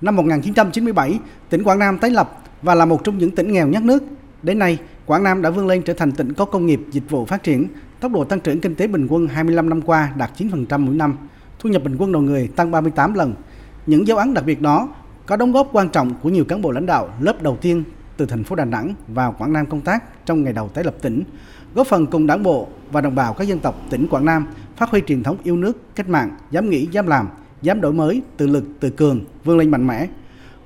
Năm 1997, tỉnh Quảng Nam tái lập và là một trong những tỉnh nghèo nhất nước. Đến nay, Quảng Nam đã vươn lên trở thành tỉnh có công nghiệp, dịch vụ phát triển. Tốc độ tăng trưởng kinh tế bình quân 25 năm qua đạt 9% mỗi năm. Thu nhập bình quân đầu người tăng 38 lần. Những dấu ấn đặc biệt đó có đóng góp quan trọng của nhiều cán bộ lãnh đạo lớp đầu tiên từ thành phố Đà Nẵng vào Quảng Nam công tác trong ngày đầu tái lập tỉnh, góp phần cùng đảng bộ và đồng bào các dân tộc tỉnh Quảng Nam phát huy truyền thống yêu nước, cách mạng, dám nghĩ, dám làm, dám đổi mới, tự lực, tự cường, vươn lên mạnh mẽ.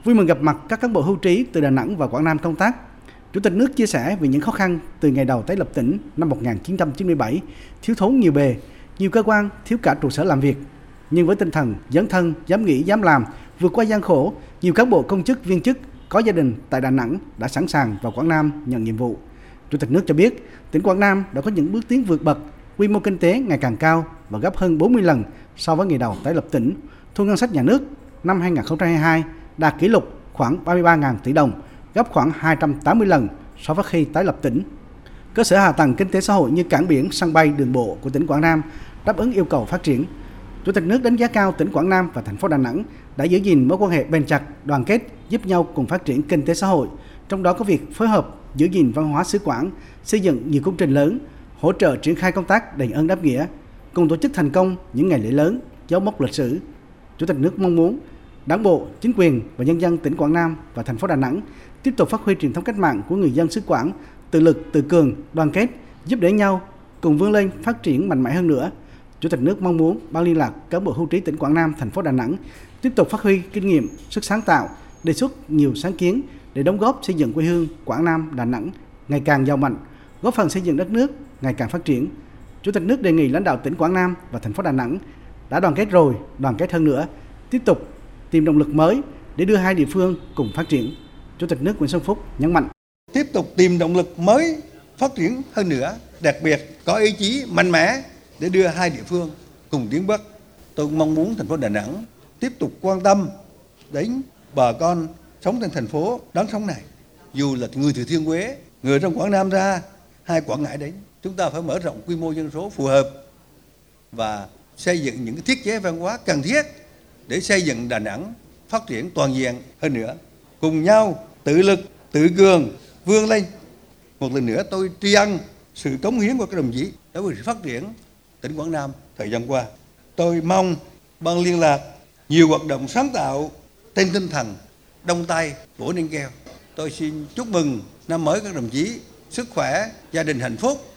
Vui mừng gặp mặt các cán bộ hưu trí từ Đà Nẵng và Quảng Nam công tác. Chủ tịch nước chia sẻ về những khó khăn từ ngày đầu tái lập tỉnh năm 1997, thiếu thốn nhiều bề, nhiều cơ quan thiếu cả trụ sở làm việc. Nhưng với tinh thần dấn thân, dám nghĩ, dám làm, vượt qua gian khổ, nhiều cán bộ công chức, viên chức có gia đình tại Đà Nẵng đã sẵn sàng vào Quảng Nam nhận nhiệm vụ. Chủ tịch nước cho biết, tỉnh Quảng Nam đã có những bước tiến vượt bậc, quy mô kinh tế ngày càng cao và gấp hơn 40 lần so với ngày đầu tái lập tỉnh. Thu ngân sách nhà nước năm 2022 đạt kỷ lục khoảng 33.000 tỷ đồng, gấp khoảng 280 lần so với khi tái lập tỉnh. Cơ sở hạ tầng kinh tế xã hội như cảng biển, sân bay, đường bộ của tỉnh Quảng Nam đáp ứng yêu cầu phát triển. Chủ tịch nước đánh giá cao tỉnh Quảng Nam và thành phố Đà Nẵng đã giữ gìn mối quan hệ bền chặt, đoàn kết, giúp nhau cùng phát triển kinh tế xã hội, trong đó có việc phối hợp giữ gìn văn hóa xứ Quảng, xây dựng nhiều công trình lớn, hỗ trợ triển khai công tác đền ơn đáp nghĩa, cùng tổ chức thành công những ngày lễ lớn, dấu mốc lịch sử. Chủ tịch nước mong muốn Đảng bộ, chính quyền và nhân dân tỉnh Quảng Nam và thành phố Đà Nẵng tiếp tục phát huy truyền thống cách mạng của người dân xứ Quảng, tự lực, tự cường, đoàn kết, giúp đỡ nhau, cùng vươn lên phát triển mạnh mẽ hơn nữa. Chủ tịch nước mong muốn ban liên lạc cán bộ hưu trí tỉnh Quảng Nam, thành phố Đà Nẵng tiếp tục phát huy kinh nghiệm, sức sáng tạo, đề xuất nhiều sáng kiến để đóng góp xây dựng quê hương Quảng Nam, Đà Nẵng ngày càng giàu mạnh, góp phần xây dựng đất nước ngày càng phát triển. Chủ tịch nước đề nghị lãnh đạo tỉnh Quảng Nam và thành phố Đà Nẵng đã đoàn kết rồi, đoàn kết hơn nữa, tiếp tục tìm động lực mới để đưa hai địa phương cùng phát triển. Chủ tịch nước Nguyễn Xuân Phúc nhấn mạnh. Tiếp tục tìm động lực mới phát triển hơn nữa, đặc biệt có ý chí mạnh mẽ để đưa hai địa phương cùng tiến bước. Tôi mong muốn thành phố Đà Nẵng tiếp tục quan tâm đến bà con sống trên thành phố đáng sống này. Dù là người từ Thiên Huế, người trong Quảng Nam ra, hai Quảng Ngãi đến, chúng ta phải mở rộng quy mô dân số phù hợp và xây dựng những thiết chế văn hóa cần thiết để xây dựng Đà Nẵng phát triển toàn diện hơn nữa. Cùng nhau tự lực, tự cường, vươn lên. Một lần nữa tôi tri ân sự cống hiến của các đồng chí đối với sự phát triển tỉnh Quảng Nam thời gian qua. Tôi mong ban liên lạc nhiều hoạt động sáng tạo trên tinh thần đông tay vỗ ninh keo. Tôi xin chúc mừng năm mới các đồng chí sức khỏe, gia đình hạnh phúc.